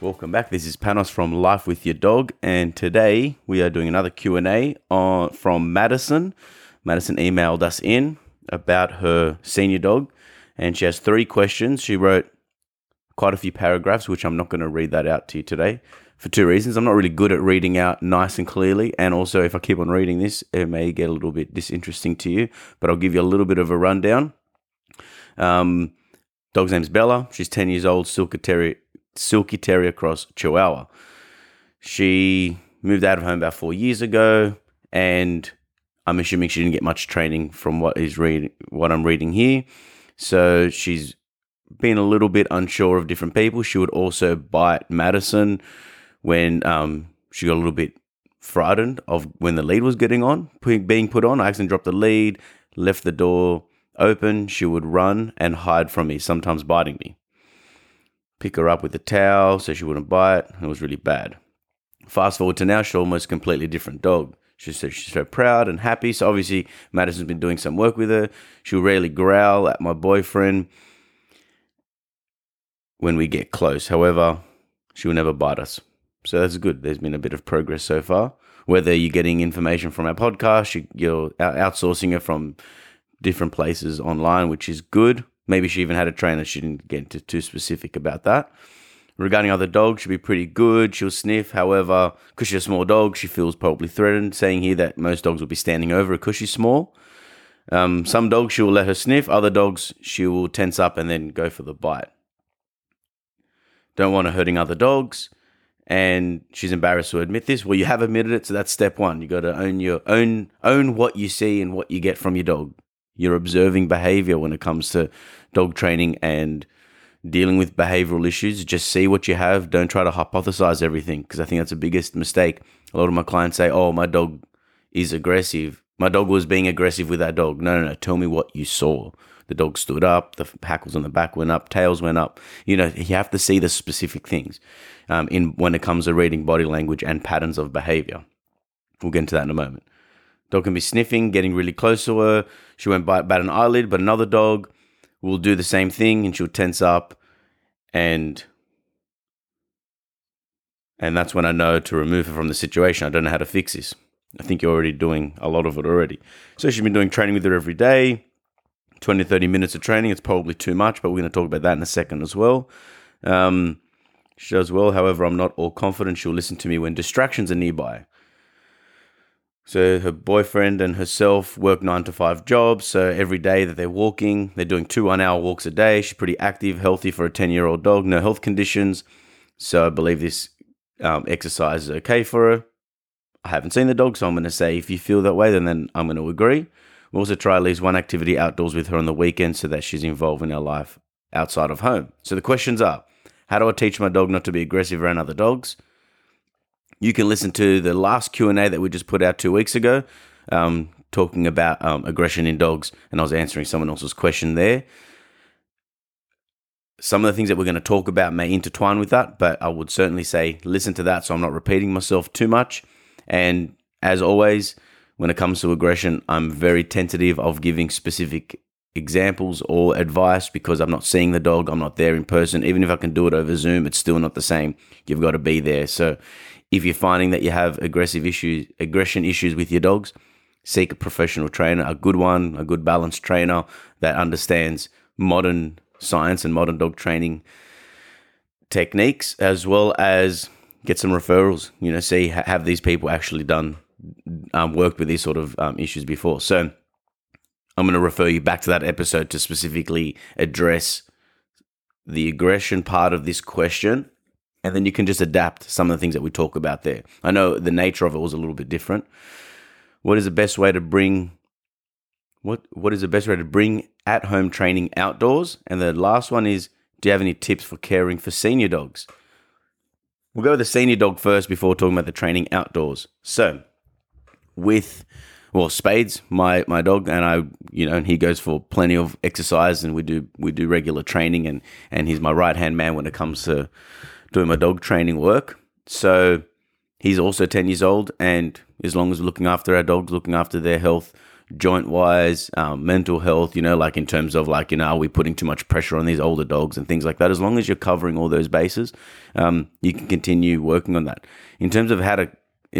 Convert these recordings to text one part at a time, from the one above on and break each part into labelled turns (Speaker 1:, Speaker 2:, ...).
Speaker 1: Welcome back. This is Panos from Life with Your Dog, and today we are doing another Q and A on from Madison. Madison emailed us in about her senior dog, and she has three questions. She wrote quite a few paragraphs, which I'm not going to read that out to you today for two reasons. I'm not really good at reading out nice and clearly, and also if I keep on reading this, it may get a little bit disinteresting to you. But I'll give you a little bit of a rundown. Um, dog's name's Bella. She's 10 years old, Silky Terrier Silky Terrier Cross Chihuahua. She moved out of home about four years ago, and I'm assuming she didn't get much training from what is read what I'm reading here. So she's been a little bit unsure of different people. She would also bite Madison when um, she got a little bit frightened of when the lead was getting on, being put on. I accidentally dropped the lead, left the door open. She would run and hide from me, sometimes biting me pick her up with a towel so she wouldn't bite. It was really bad. Fast forward to now, she's almost completely different dog. She's so, she's so proud and happy. So obviously, Madison's been doing some work with her. She'll rarely growl at my boyfriend when we get close. However, she will never bite us. So that's good. There's been a bit of progress so far. Whether you're getting information from our podcast, you're outsourcing it from different places online, which is good. Maybe she even had a trainer. She didn't get into too specific about that. Regarding other dogs, she'll be pretty good. She'll sniff. However, because she's a small dog, she feels probably threatened. Saying here that most dogs will be standing over her because she's small. Um, some dogs she will let her sniff. Other dogs she will tense up and then go for the bite. Don't want her hurting other dogs, and she's embarrassed to admit this. Well, you have admitted it, so that's step one. You got to own your own own what you see and what you get from your dog. You're observing behavior when it comes to dog training and dealing with behavioral issues. Just see what you have. Don't try to hypothesize everything because I think that's the biggest mistake. A lot of my clients say, "Oh, my dog is aggressive. My dog was being aggressive with that dog." No, no, no. Tell me what you saw. The dog stood up. The hackles on the back went up. Tails went up. You know, you have to see the specific things um, in when it comes to reading body language and patterns of behavior. We'll get into that in a moment. Dog can be sniffing, getting really close to her. She won't bite, bat an eyelid, but another dog will do the same thing and she'll tense up and and that's when I know to remove her from the situation. I don't know how to fix this. I think you're already doing a lot of it already. So she's been doing training with her every day. 20, 30 minutes of training. It's probably too much, but we're going to talk about that in a second as well. Um, she does well. However, I'm not all confident she'll listen to me when distractions are nearby. So her boyfriend and herself work nine to five jobs. So every day that they're walking, they're doing two one hour walks a day. She's pretty active, healthy for a 10 year old dog, no health conditions. So I believe this um, exercise is okay for her. I haven't seen the dog, so I'm going to say if you feel that way, then, then I'm going to agree. We'll also try at least one activity outdoors with her on the weekend so that she's involved in her life outside of home. So the questions are how do I teach my dog not to be aggressive around other dogs? You can listen to the last Q and A that we just put out two weeks ago, um, talking about um, aggression in dogs, and I was answering someone else's question there. Some of the things that we're going to talk about may intertwine with that, but I would certainly say listen to that so I'm not repeating myself too much. And as always, when it comes to aggression, I'm very tentative of giving specific examples or advice because I'm not seeing the dog, I'm not there in person. Even if I can do it over Zoom, it's still not the same. You've got to be there. So if you're finding that you have aggressive issues, aggression issues with your dogs, seek a professional trainer, a good one, a good balanced trainer that understands modern science and modern dog training techniques, as well as get some referrals. You know, see have these people actually done um, worked with these sort of um, issues before. So I'm going to refer you back to that episode to specifically address the aggression part of this question and then you can just adapt some of the things that we talk about there. I know the nature of it was a little bit different. What is the best way to bring what what is the best way to bring at home training outdoors? And the last one is do you have any tips for caring for senior dogs? we'll go with the senior dog first before talking about the training outdoors. So, with well, Spades, my my dog, and I, you know, he goes for plenty of exercise, and we do we do regular training, and and he's my right hand man when it comes to doing my dog training work. So he's also ten years old, and as long as we're looking after our dogs, looking after their health, joint wise, um, mental health, you know, like in terms of like, you know, are we putting too much pressure on these older dogs and things like that? As long as you're covering all those bases, um, you can continue working on that. In terms of how to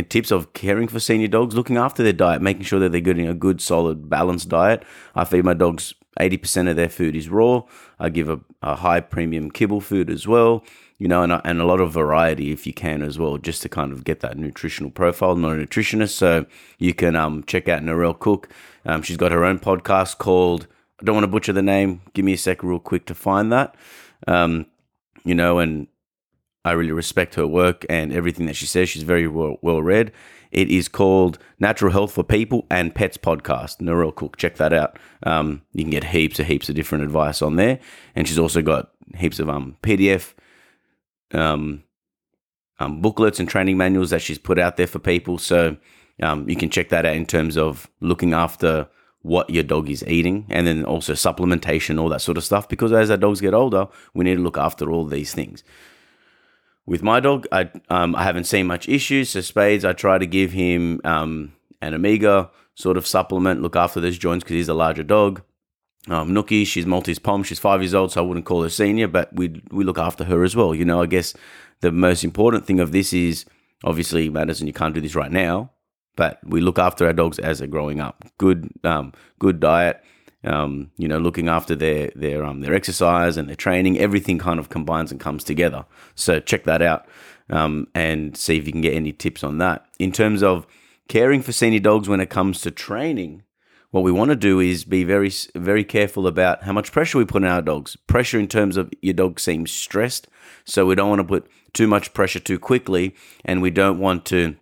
Speaker 1: tips of caring for senior dogs, looking after their diet, making sure that they're getting a good, solid, balanced diet. I feed my dogs 80% of their food is raw. I give a, a high premium kibble food as well, you know, and and a lot of variety if you can as well, just to kind of get that nutritional profile. I'm not a nutritionist, so you can um, check out Narelle Cook. Um, she's got her own podcast called, I don't want to butcher the name. Give me a sec, real quick, to find that. Um, you know, and I really respect her work and everything that she says. She's very well, well read. It is called Natural Health for People and Pets Podcast. Narelle Cook, check that out. Um, you can get heaps and heaps of different advice on there, and she's also got heaps of um PDF um, um booklets and training manuals that she's put out there for people. So um, you can check that out in terms of looking after what your dog is eating and then also supplementation, all that sort of stuff. Because as our dogs get older, we need to look after all these things. With my dog, I um, I haven't seen much issues. So Spades, I try to give him um, an Omega sort of supplement, look after those joints because he's a larger dog. Um, Nookie, she's Maltese Pom. She's five years old, so I wouldn't call her senior, but we we look after her as well. You know, I guess the most important thing of this is obviously, Madison, you can't do this right now, but we look after our dogs as they're growing up. Good, um, good diet, um, you know, looking after their their um, their exercise and their training, everything kind of combines and comes together. So check that out um, and see if you can get any tips on that. In terms of caring for senior dogs when it comes to training, what we want to do is be very very careful about how much pressure we put on our dogs. Pressure in terms of your dog seems stressed, so we don't want to put too much pressure too quickly, and we don't want to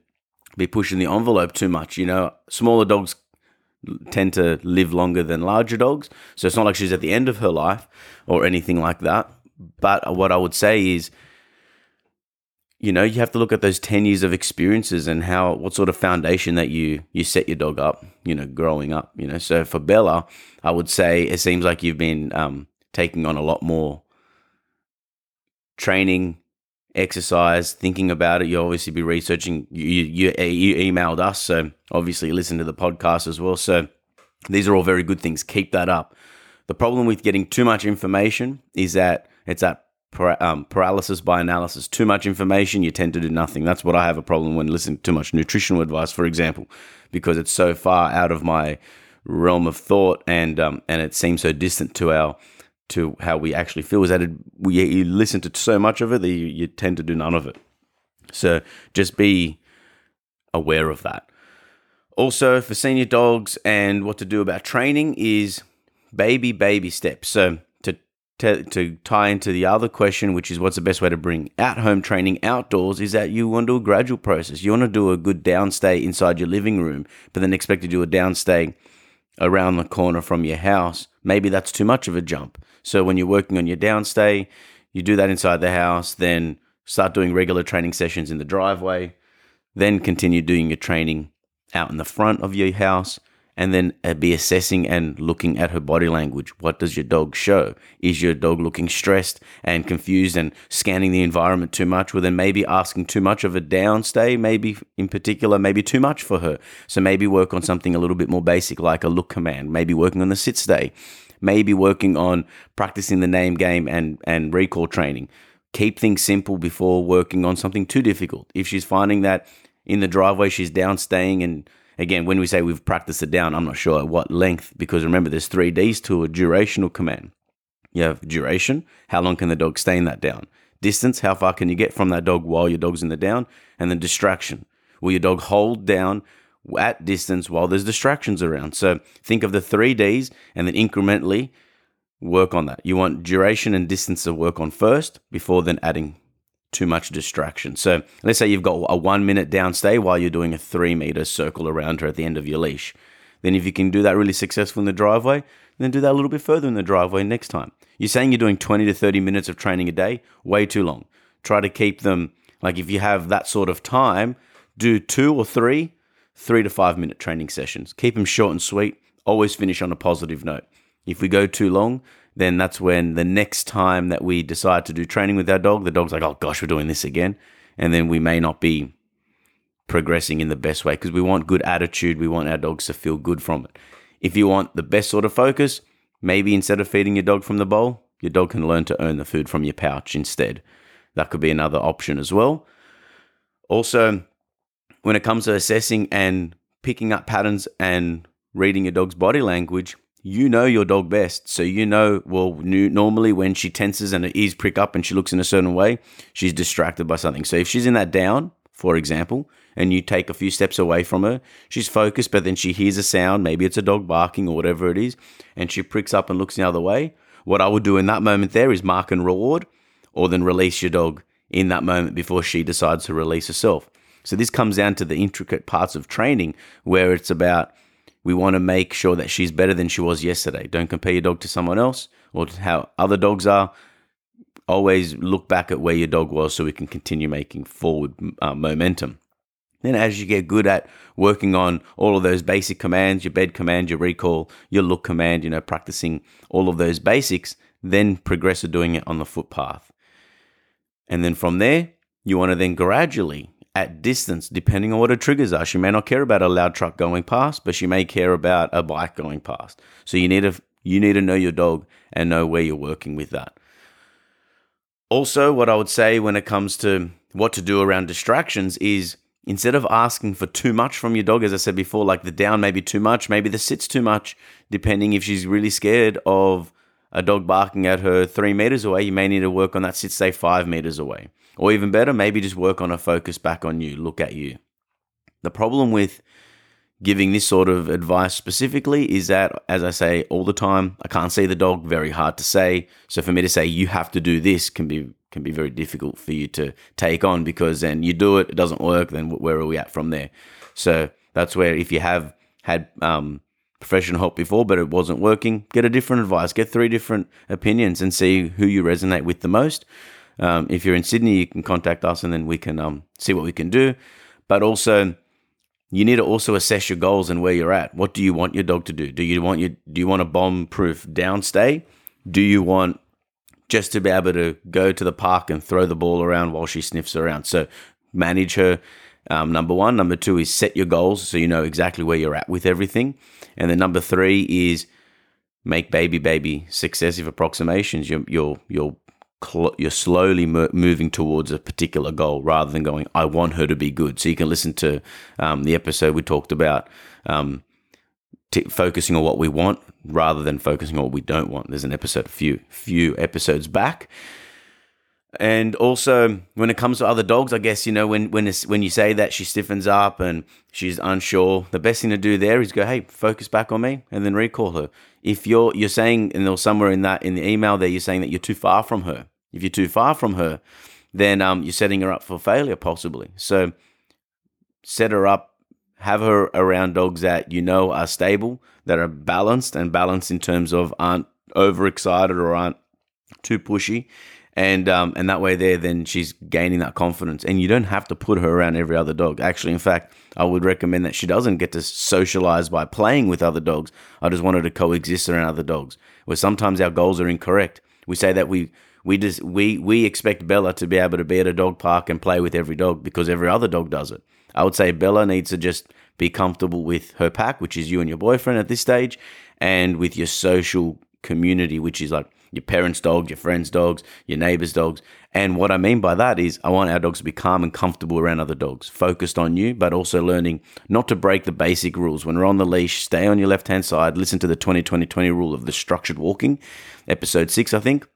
Speaker 1: be pushing the envelope too much. You know, smaller dogs tend to live longer than larger dogs. So it's not like she's at the end of her life or anything like that. But what I would say is, you know, you have to look at those 10 years of experiences and how, what sort of foundation that you, you set your dog up, you know, growing up, you know. So for Bella, I would say it seems like you've been um, taking on a lot more training, exercise, thinking about it. You obviously be researching. You, you you emailed us, so obviously listen to the podcast as well. So these are all very good things. Keep that up. The problem with getting too much information is that it's um, paralysis by analysis. Too much information, you tend to do nothing. That's what I have a problem when listening to too much nutritional advice, for example, because it's so far out of my realm of thought and um, and it seems so distant to our to how we actually feel is that it, we, you listen to so much of it that you, you tend to do none of it. So just be aware of that. Also, for senior dogs and what to do about training is baby, baby steps. So to, to, tie into the other question, which is what's the best way to bring at home training outdoors, is that you want to do a gradual process. You want to do a good downstay inside your living room, but then expect to do a downstay around the corner from your house. Maybe that's too much of a jump. So when you're working on your downstay, you do that inside the house, then start doing regular training sessions in the driveway, then continue doing your training out in the front of your house, and then uh, be assessing and looking at her body language. What does your dog show? Is your dog looking stressed and confused and scanning the environment too much? Well, then maybe asking too much of a downstay, maybe in particular, maybe too much for her. So maybe work on something a little bit more basic, like a look command, maybe working on the sit stay maybe working on practicing the name game and, and recall training. Keep things simple before working on something too difficult. If she's finding that in the driveway she's down staying and again when we say we've practiced it down i'm not sure at what length because remember there's three d's to a durational command you have duration how long can the dog stay in that down distance how far can you get from that dog while your dog's in the down and then distraction will your dog hold down at distance while there's distractions around. So think of the three Ds and then incrementally work on that. You want duration and distance to work on first before then adding too much distraction. So let's say you've got a one minute downstay while you're doing a three meter circle around her at the end of your leash. Then if you can do that really successful in the driveway, then do that a little bit further in the driveway next time. You're saying you're doing 20 to 30 minutes of training a day, way too long. Try to keep them Like if you have that sort of time, do two or three, three to five minute training sessions. Keep them short and sweet. Always finish on a positive note. If we go too long, then that's when the next time that we decide to do training with our dog, the dog's like, oh gosh, we're doing this again. And then we may not be progressing in the best way because we want good attitude. We want our dogs to feel good from it. If you want the best sort of focus, maybe instead of feeding your dog from the bowl, your dog can learn to earn the food from your pouch instead. That could be another option as well. Also, when it comes to assessing and picking up patterns and reading your dog's body language, you know your dog best. So you know, well, normally when she tenses and her ears prick up and she looks in a certain way, she's distracted by something. So if she's in that down, for example, and you take a few steps away from her, she's focused, but then she hears a sound, maybe it's a dog barking or whatever it is, and she pricks up and looks the other way. What I would do in that moment there is mark and reward, or then release your dog in that moment before she decides to release herself. So this comes down to the intricate parts of training where it's about we want to make sure that she's better than she was yesterday. Don't compare your dog to someone else or how other dogs are. Always look back at where your dog was so we can continue making forward uh, momentum. Then, as you get good at working on all of those basic commands, your bed command, your recall, your look command, you know, practicing all of those basics, then progress to doing it on the footpath. And then from there, you want to then gradually, at distance, depending on what her triggers are, she may not care about a loud truck going past, but she may care about a bike going past. So you need to you need to know your dog and know where you're working with that. Also, what I would say when it comes to what to do around distractions is instead of asking for too much from your dog, as I said before, like the down maybe too much, maybe the sit's too much, depending if she's really scared of a dog barking at her three meters away, you may need to work on that sit, say five meters away. Or even better, maybe just work on a focus back on you, look at you. The problem with giving this sort of advice specifically is that, as I say all the time, I can't see the dog, very hard to say. So for me to say you have to do this can be can be very difficult for you to take on because then you do it, it doesn't work, then where are we at from there? So that's where if you have had um, professional help before, but it wasn't working, get a different advice, get three different opinions and see who you resonate with the most. Um, if you're in Sydney, you can contact us and then we can um, see what we can do. But also, you need to also assess your goals and where you're at. What do you want your dog to do? Do you want your do you want a bomb proof downstay? Do you want just to be able to go to the park and throw the ball around while she sniffs around? So manage her. Um, number one. Number two is set your goals so you know exactly where you're at with everything. And then number three is make baby baby successive approximations. You're you're you're cl- you're slowly mo- moving towards a particular goal rather than going, I want her to be good. So you can listen to um, the episode we talked about um, t- focusing on what we want rather than focusing on what we don't want. There's an episode a few few episodes back. And also, when it comes to other dogs, I guess you know when when when you say that she stiffens up and she's unsure, the best thing to do there is go, hey, focus back on me, and then recall her. If you're you're saying, and there's somewhere in that in the email there, you're saying that you're too far from her. If you're too far from her, then um, you're setting her up for failure possibly. So set her up, have her around dogs that you know are stable, that are balanced, and balanced in terms of aren't overexcited or aren't too pushy and um, and that way there then she's gaining that confidence. And you don't have to put her around every other dog. Actually in fact i would recommend that she doesn't get to socialize by playing with other dogs. I just want her to coexist around other dogs. Where sometimes our goals are incorrect. We say that we we just we we expect bella to be able to be at a dog park and play with every dog because every other dog does it. I would say bella needs to just be comfortable with her pack which is you and your boyfriend at this stage and with your social community which is like your parents' dogs, your friends' dogs, your neighbors' dogs. And what I mean by that is I want our dogs to be calm and comfortable around other dogs, focused on you, but also learning not to break the basic rules. When we're on the leash, stay on your left hand side, listen to the 20 20 20 rule of the structured walking, episode six, I think.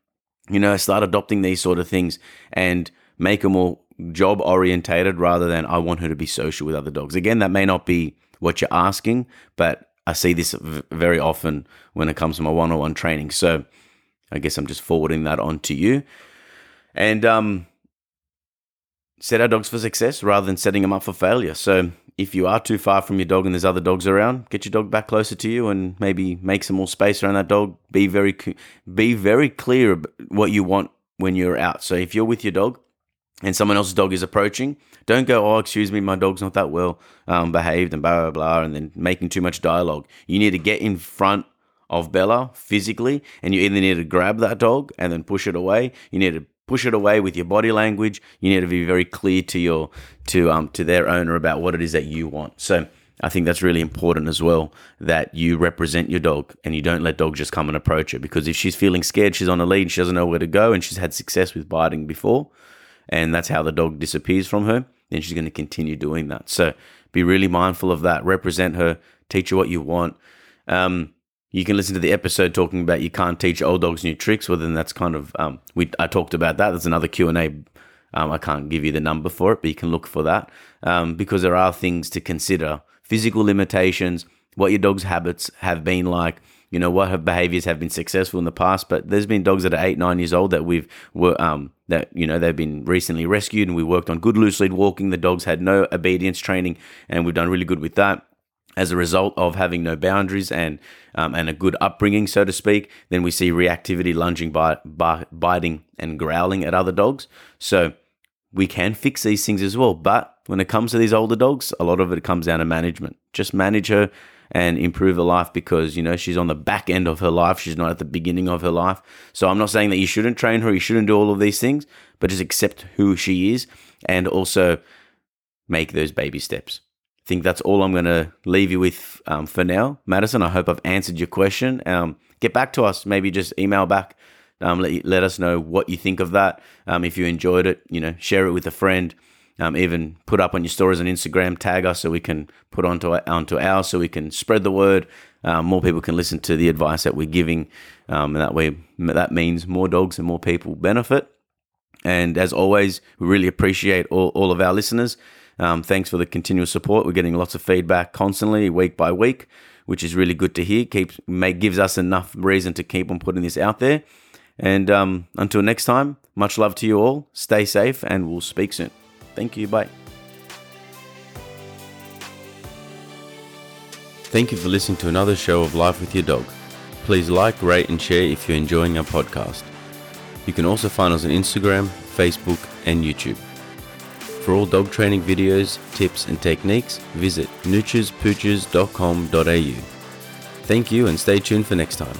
Speaker 1: You know, start adopting these sort of things and make them more job orientated rather than I want her to be social with other dogs. Again, that may not be what you're asking, but I see this very often when it comes to my one on one training. So, I guess I'm just forwarding that on to you. And um, set our dogs for success rather than setting them up for failure. So if you are too far from your dog and there's other dogs around, get your dog back closer to you and maybe make some more space around that dog. Be very be very clear what you want when you're out. So if you're with your dog and someone else's dog is approaching, don't go, oh, excuse me, my dog's not that well um, behaved and blah, blah, blah, and then making too much dialogue. You need to get in front of Bella physically, and you either need to grab that dog and then push it away. You need to push it away with your body language. You need to be very clear to your to um to their owner about what it is that you want. So I think that's really important as well that you represent your dog and you don't let dog just come and approach it because if she's feeling scared, she's on a lead, she doesn't know where to go, and she's had success with biting before, and that's how the dog disappears from her, then she's going to continue doing that. So be really mindful of that. Represent her, teach her what you want. Um, you can listen to the episode talking about you can't teach old dogs new tricks. Well, then that's kind of um, we I talked about that. There's another Q and A. Um, I can't give you the number for it, but you can look for that um, because there are things to consider: physical limitations, what your dog's habits have been like. You know what her behaviors have been successful in the past, but there's been dogs that are eight, nine years old that we've were um, that you know they've been recently rescued, and we worked on good loose lead walking. The dogs had no obedience training, and we've done really good with that as a result of having no boundaries and um, and a good upbringing, so to speak, then we see reactivity, lunging, biting, and growling at other dogs. So we can fix these things as well. But when it comes to these older dogs, a lot of it comes down to management. Just manage her and improve her life because you know she's on the back end of her life. She's not at the beginning of her life. So I'm not saying that you shouldn't train her, you shouldn't do all of these things, but just accept who she is and also make those baby steps think that's all I'm going to leave you with um, for now. Madison, I hope I've answered your question. Um, get back to us. Maybe just email back. Um, let, let us know what you think of that. Um, if you enjoyed it, you know, share it with a friend. Um, even put up on your stories on Instagram, tag us so we can put onto onto ours, so we can spread the word. Um, more people can listen to the advice that we're giving, and that way that means more dogs and more people benefit. And as always, we really appreciate all, all of our listeners. Um, thanks for the continuous support. We're getting lots of feedback constantly, week by week, which is really good to hear. Keeps make, gives us enough reason to keep on putting this out there. And um, until next time, much love to you all. Stay safe, and we'll speak soon. Thank you. Bye. Thank you for listening to another show of Life with Your Dog. Please like, rate, and share if you're enjoying our podcast. You can also find us on Instagram, Facebook, and YouTube. For all dog training videos, tips, and techniques, visit noochespooches.com.au. Thank you and stay tuned for next time.